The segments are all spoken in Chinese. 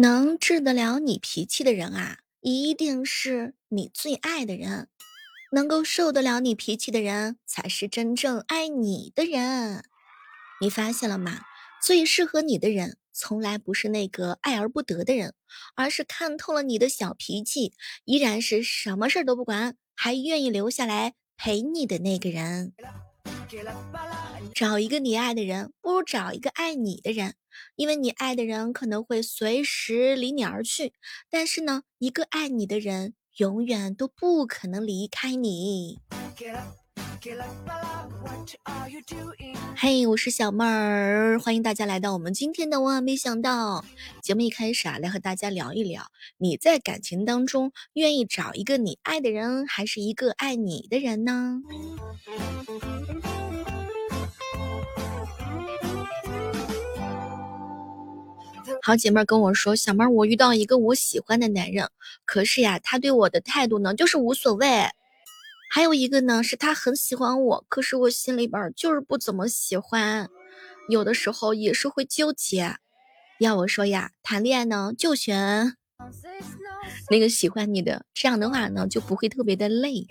能治得了你脾气的人啊，一定是你最爱的人；能够受得了你脾气的人，才是真正爱你的人。你发现了吗？最适合你的人，从来不是那个爱而不得的人，而是看透了你的小脾气，依然是什么事儿都不管，还愿意留下来陪你的那个人。找一个你爱的人，不如找一个爱你的人。因为你爱的人可能会随时离你而去，但是呢，一个爱你的人永远都不可能离开你。嘿，我是小妹儿，欢迎大家来到我们今天的万万没想到节目。一开始啊，来和大家聊一聊，你在感情当中愿意找一个你爱的人，还是一个爱你的人呢？好姐妹跟我说，小妹儿，我遇到一个我喜欢的男人，可是呀，他对我的态度呢，就是无所谓。还有一个呢，是他很喜欢我，可是我心里边就是不怎么喜欢，有的时候也是会纠结。要我说呀，谈恋爱呢，就选那个喜欢你的，这样的话呢，就不会特别的累。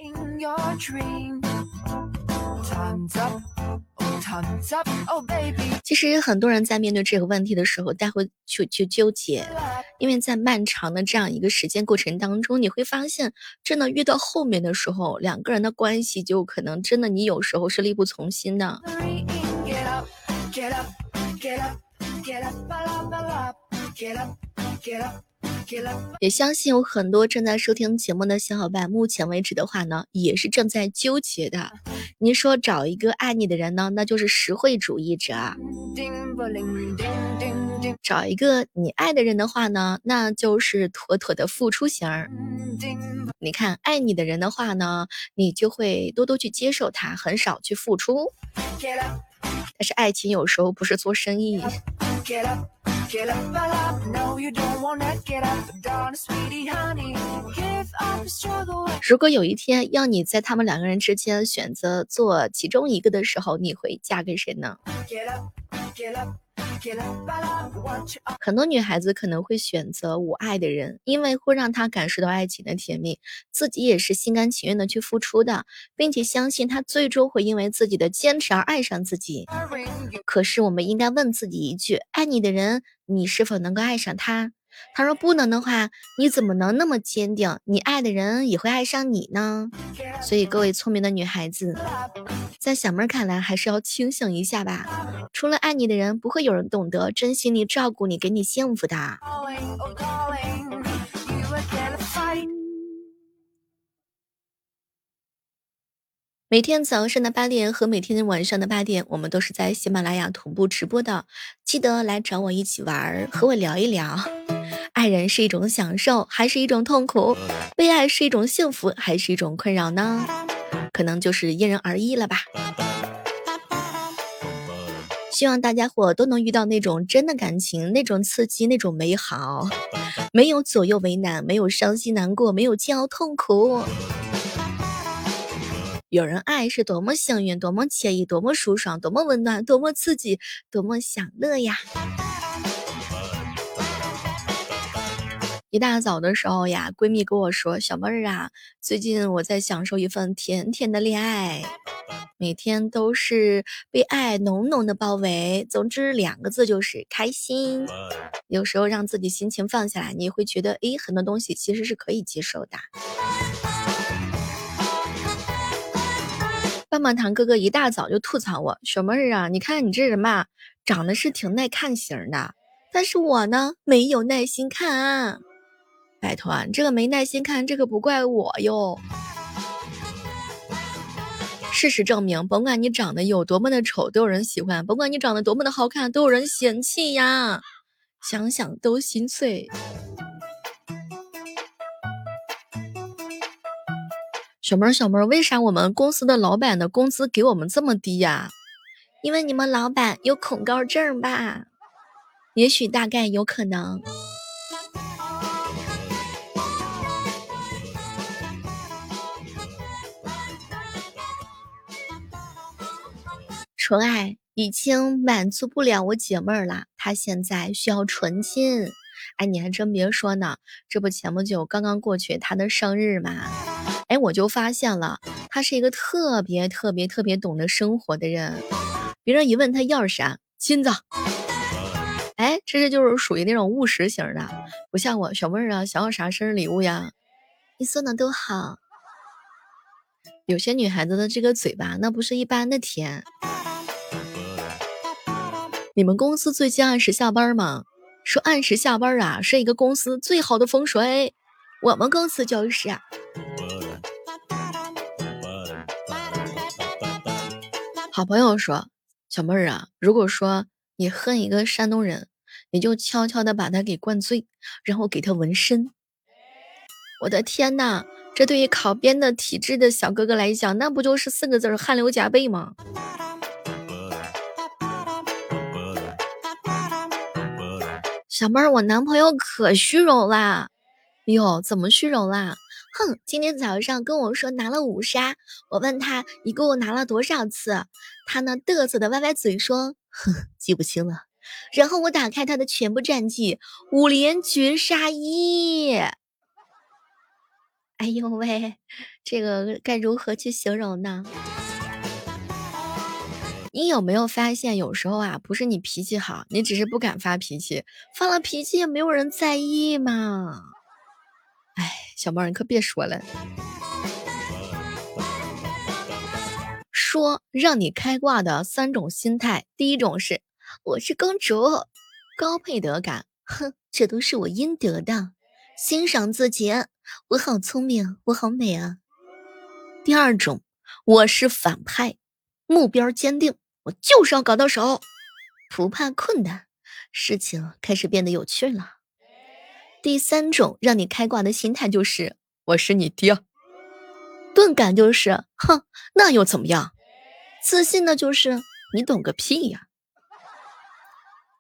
其实很多人在面对这个问题的时候，他会去去纠结，因为在漫长的这样一个时间过程当中，你会发现，真的越到后面的时候，两个人的关系就可能真的你有时候是力不从心的。也相信有很多正在收听节目的小伙伴，目前为止的话呢，也是正在纠结的。您说找一个爱你的人呢，那就是实惠主义者；找一个你爱的人的话呢，那就是妥妥的付出型儿。你看，爱你的人的话呢，你就会多多去接受他，很少去付出。但是爱情有时候不是做生意。如果有一天要你在他们两个人之间选择做其中一个的时候，你会嫁给谁呢？很多女孩子可能会选择我爱的人，因为会让她感受到爱情的甜蜜，自己也是心甘情愿的去付出的，并且相信他最终会因为自己的坚持而爱上自己。可是我们应该问自己一句：爱你的人，你是否能够爱上他？他说不能的话，你怎么能那么坚定？你爱的人也会爱上你呢。所以各位聪明的女孩子，在小妹看来，还是要清醒一下吧。除了爱你的人，不会有人懂得珍惜你、照顾你、给你幸福的。每天早上的八点和每天晚上的八点，我们都是在喜马拉雅同步直播的，记得来找我一起玩儿，和我聊一聊。爱人是一种享受，还是一种痛苦？被爱是一种幸福，还是一种困扰呢？可能就是因人而异了吧。希望大家伙都能遇到那种真的感情，那种刺激，那种美好，没有左右为难，没有伤心难过，没有煎熬痛苦。有人爱是多么幸运，多么惬意，多么舒爽，多么温暖，多么刺激，多么享乐呀！一大早的时候呀，闺蜜跟我说：“小妹儿啊，最近我在享受一份甜甜的恋爱，每天都是被爱浓浓的包围。总之两个字就是开心。有时候让自己心情放下来，你会觉得，诶，很多东西其实是可以接受的。”棒棒糖哥哥一大早就吐槽我：“小妹儿啊，你看你这人吧，长得是挺耐看型的，但是我呢没有耐心看啊。拜托啊，这个没耐心看，这个不怪我哟。事实证明，甭管你长得有多么的丑，都有人喜欢；甭管你长得多么的好看，都有人嫌弃呀。想想都心碎。”小妹儿，小妹儿，为啥我们公司的老板的工资给我们这么低呀？因为你们老板有恐高症吧？也许大概有可能。纯爱已经满足不了我姐妹儿了，她现在需要纯亲。哎，你还真别说呢，这不前不久刚刚过去她的生日嘛？哎，我就发现了，她是一个特别特别特别懂得生活的人。别人一问她要啥，金子。哎，这是就是属于那种务实型的，不像我小妹儿啊，想要啥生日礼物呀？你说的都好。有些女孩子的这个嘴巴，那不是一般的甜。你们公司最近按时下班吗？说按时下班啊，是一个公司最好的风水。我们公司就是。好朋友说：“小妹儿啊，如果说你恨一个山东人，你就悄悄的把他给灌醉，然后给他纹身。”我的天呐！这对于考编的体质的小哥哥来讲，那不就是四个字儿汗流浃背吗？小妹儿，我男朋友可虚荣啦！哟，怎么虚荣啦？哼，今天早上跟我说拿了五杀，我问他一共拿了多少次，他呢嘚瑟的歪歪嘴说，哼，记不清了。然后我打开他的全部战绩，五连绝杀一。哎呦喂，这个该如何去形容呢？你有没有发现，有时候啊，不是你脾气好，你只是不敢发脾气，发了脾气也没有人在意嘛。哎，小猫，你可别说了。说让你开挂的三种心态，第一种是我是公主，高配得感，哼，这都是我应得的。欣赏自己，我好聪明，我好美啊。第二种，我是反派，目标坚定，我就是要搞到手，不怕困难，事情开始变得有趣了。第三种让你开挂的心态就是我是你爹，钝感就是哼，那又怎么样？自信的就是你懂个屁呀。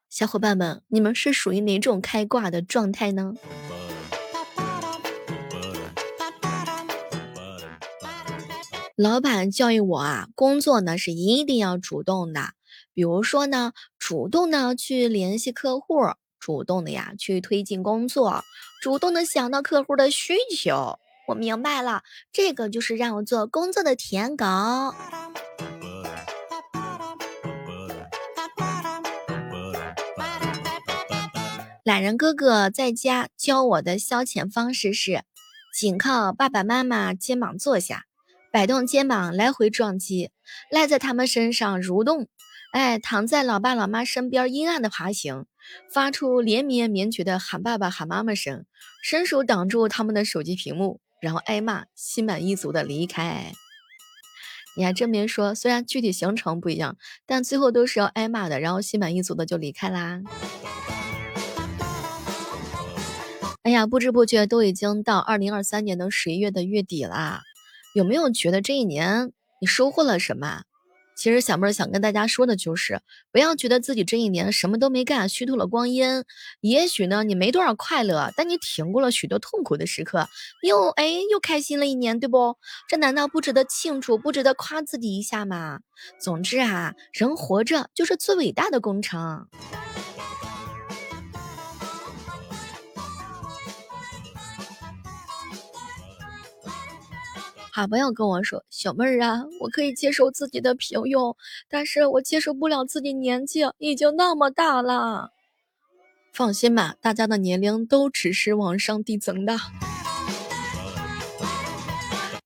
小伙伴们，你们是属于哪种开挂的状态呢？老板教育我啊，工作呢是一定要主动的。比如说呢，主动的去联系客户，主动的呀去推进工作，主动的想到客户的需求。我明白了，这个就是让我做工作的舔狗。懒人哥哥在家教我的消遣方式是：紧靠爸爸妈妈肩膀坐下。摆动肩膀，来回撞击，赖在他们身上蠕动，哎，躺在老爸老妈身边阴暗的爬行，发出连绵绵绝的喊爸爸喊妈妈声，伸手挡住他们的手机屏幕，然后挨骂，心满意足的离开。你还真别说，虽然具体行程不一样，但最后都是要挨骂的，然后心满意足的就离开啦。哎呀，不知不觉都已经到二零二三年的十一月的月底啦。有没有觉得这一年你收获了什么？其实小妹儿想跟大家说的就是，不要觉得自己这一年什么都没干，虚度了光阴。也许呢，你没多少快乐，但你挺过了许多痛苦的时刻，又哎又开心了一年，对不？这难道不值得庆祝，不值得夸自己一下吗？总之啊，人活着就是最伟大的工程。好朋友跟我说：“小妹儿啊，我可以接受自己的平庸，但是我接受不了自己年纪已经那么大了。”放心吧，大家的年龄都只是往上递增的。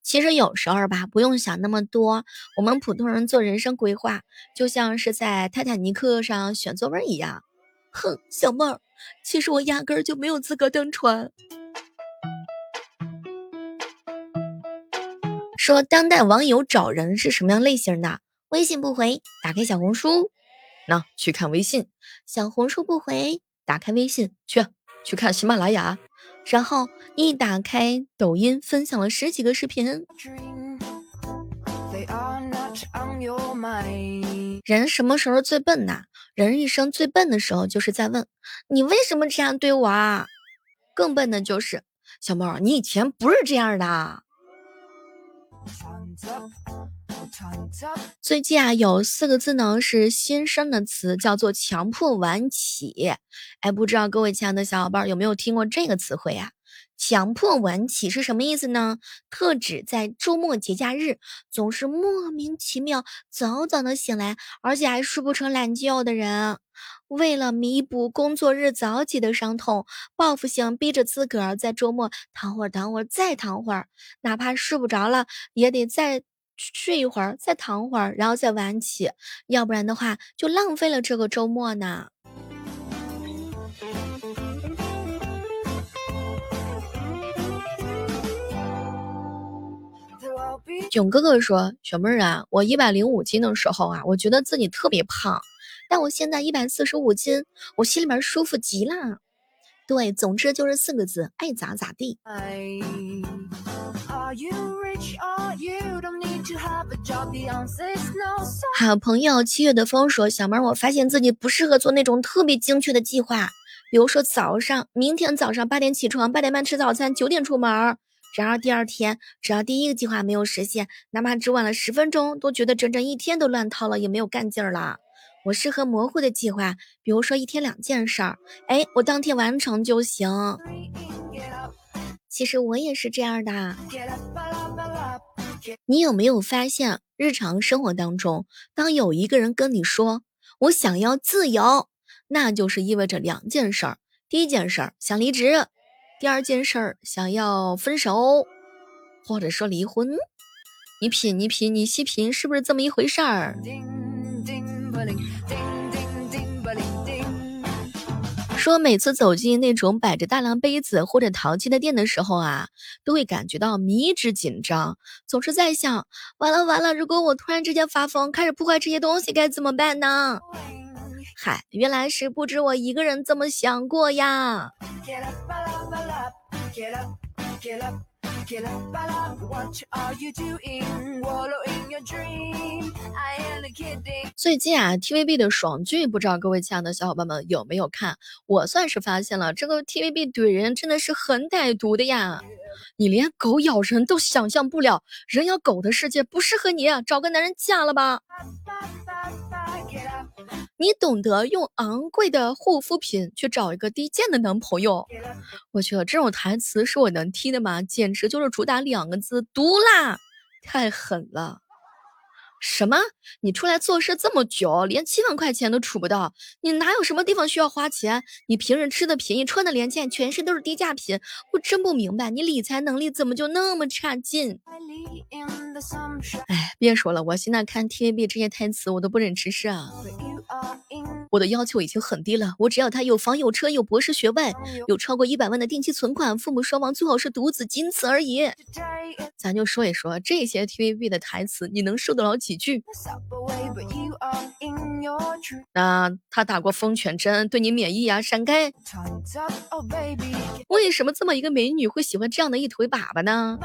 其实有时候吧，不用想那么多。我们普通人做人生规划，就像是在泰坦尼克上选座位一样。哼，小妹儿，其实我压根儿就没有资格登船。说当代网友找人是什么样类型的？微信不回，打开小红书，那去看微信；小红书不回，打开微信去去看喜马拉雅，然后一打开抖音，分享了十几个视频。人什么时候最笨呐？人一生最笨的时候，就是在问你为什么这样对我啊？更笨的就是小猫，你以前不是这样的。最近啊，有四个字呢是新生的词，叫做强迫晚起。哎，不知道各位亲爱的小伙伴有没有听过这个词汇啊？强迫晚起是什么意思呢？特指在周末节假日总是莫名其妙早早的醒来，而且还睡不成懒觉的人，为了弥补工作日早起的伤痛，报复性逼着自个儿在周末躺会儿、躺会儿、再躺会儿，哪怕睡不着了，也得再睡一会儿、再躺会儿，然后再晚起，要不然的话就浪费了这个周末呢。囧哥哥说：“小妹儿啊，我一百零五斤的时候啊，我觉得自己特别胖，但我现在一百四十五斤，我心里面舒服极了。对，总之就是四个字：爱咋咋地。”好朋友七月的风说：“小妹儿，我发现自己不适合做那种特别精确的计划，比如说早上，明天早上八点起床，八点半吃早餐，九点出门。”然而第二天，只要第一个计划没有实现，哪怕只晚了十分钟，都觉得整整一天都乱套了，也没有干劲儿了。我适合模糊的计划，比如说一天两件事儿，哎，我当天完成就行。其实我也是这样的。你有没有发现，日常生活当中，当有一个人跟你说“我想要自由”，那就是意味着两件事儿。第一件事儿，想离职。第二件事儿，想要分手，或者说离婚，你品你品你细品，是不是这么一回事儿？说每次走进那种摆着大量杯子或者陶器的店的时候啊，都会感觉到迷之紧张，总是在想，完了完了，如果我突然之间发疯，开始破坏这些东西，该怎么办呢？嗨，原来是不止我一个人这么想过呀。最近啊，TVB 的爽剧，不知道各位亲爱的小伙伴们有没有看？我算是发现了，这个 TVB 怼人真的是很歹毒的呀！你连狗咬人都想象不了，人咬狗的世界不适合你，找个男人嫁了吧。你懂得用昂贵的护肤品去找一个低贱的男朋友，我去，这种台词是我能听的吗？简直就是主打两个字：毒辣，太狠了。什么？你出来做事这么久，连七万块钱都储不到？你哪有什么地方需要花钱？你平时吃的便宜，穿的廉价，全身都是低价品。我真不明白，你理财能力怎么就那么差劲？哎，别说了，我现在看 TVB 这些台词，我都不忍直视啊。我的要求已经很低了，我只要他有房有车有博士学位，有超过一百万的定期存款，父母双亡，最好是独子，仅此而已。咱就说一说这些 TVB 的台词，你能受得了几句？那他打过疯犬针，对你免疫呀？闪开！为什么这么一个美女会喜欢这样的一腿粑粑呢？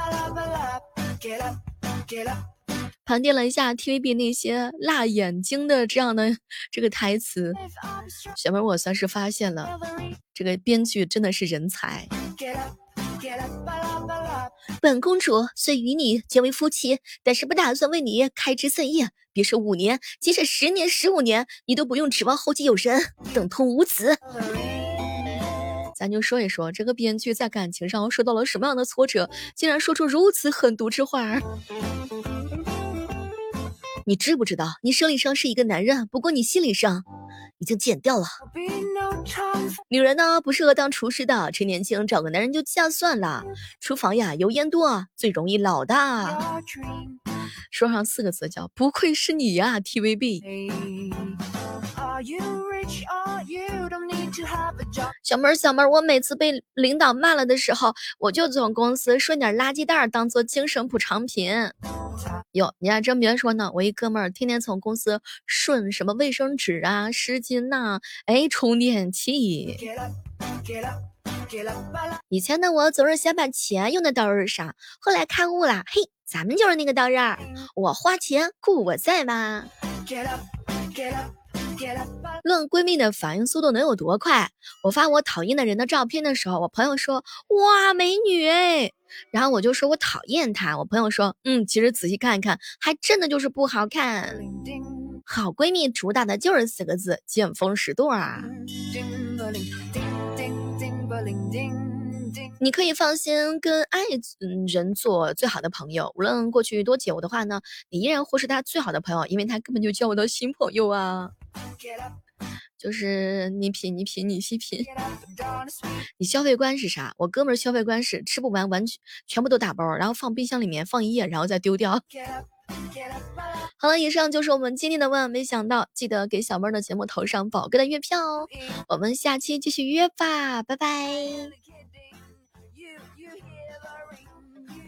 盘点了一下 TVB 那些辣眼睛的这样的这个台词，小妹我算是发现了，这个编剧真的是人才。本公主虽与你结为夫妻，但是不打算为你开枝散叶。别说五年，即使十年、十五年，你都不用指望后继有人，等同无子。咱就说一说这个编剧在感情上受到了什么样的挫折，竟然说出如此狠毒之话。你知不知道，你生理上是一个男人，不过你心理上已经减掉了。女人呢，不适合当厨师的，趁年轻找个男人就嫁算了。厨房呀，油烟多，最容易老的。说上四个字叫不愧是你呀，TVB。小妹儿，小妹儿，我每次被领导骂了的时候，我就从公司顺点垃圾袋当做精神补偿品。哟，你还真别说呢，我一哥们儿天天从公司顺什么卫生纸啊、湿巾呐，哎，充电器。以前的我总是想把钱用在刀刃上，后来开悟了，嘿，咱们就是那个刀刃，我花钱故我在嘛。论闺蜜的反应速度能有多快？我发我讨厌的人的照片的时候，我朋友说哇美女哎，然后我就说我讨厌她，我朋友说嗯，其实仔细看一看，还真的就是不好看。好闺蜜主打的就是四个字：见风使舵啊。你可以放心跟爱人做最好的朋友，无论过去多久的话呢，你依然会是他最好的朋友，因为他根本就交不到新朋友啊。就是你品，你品，你细品。你消费观是啥？我哥们儿消费观是吃不完，完全全部都打包，然后放冰箱里面放一夜，然后再丢掉。好了，以上就是我们今天的万万没想到，记得给小妹儿的节目投上宝哥的月票哦。我们下期继续约吧，拜拜。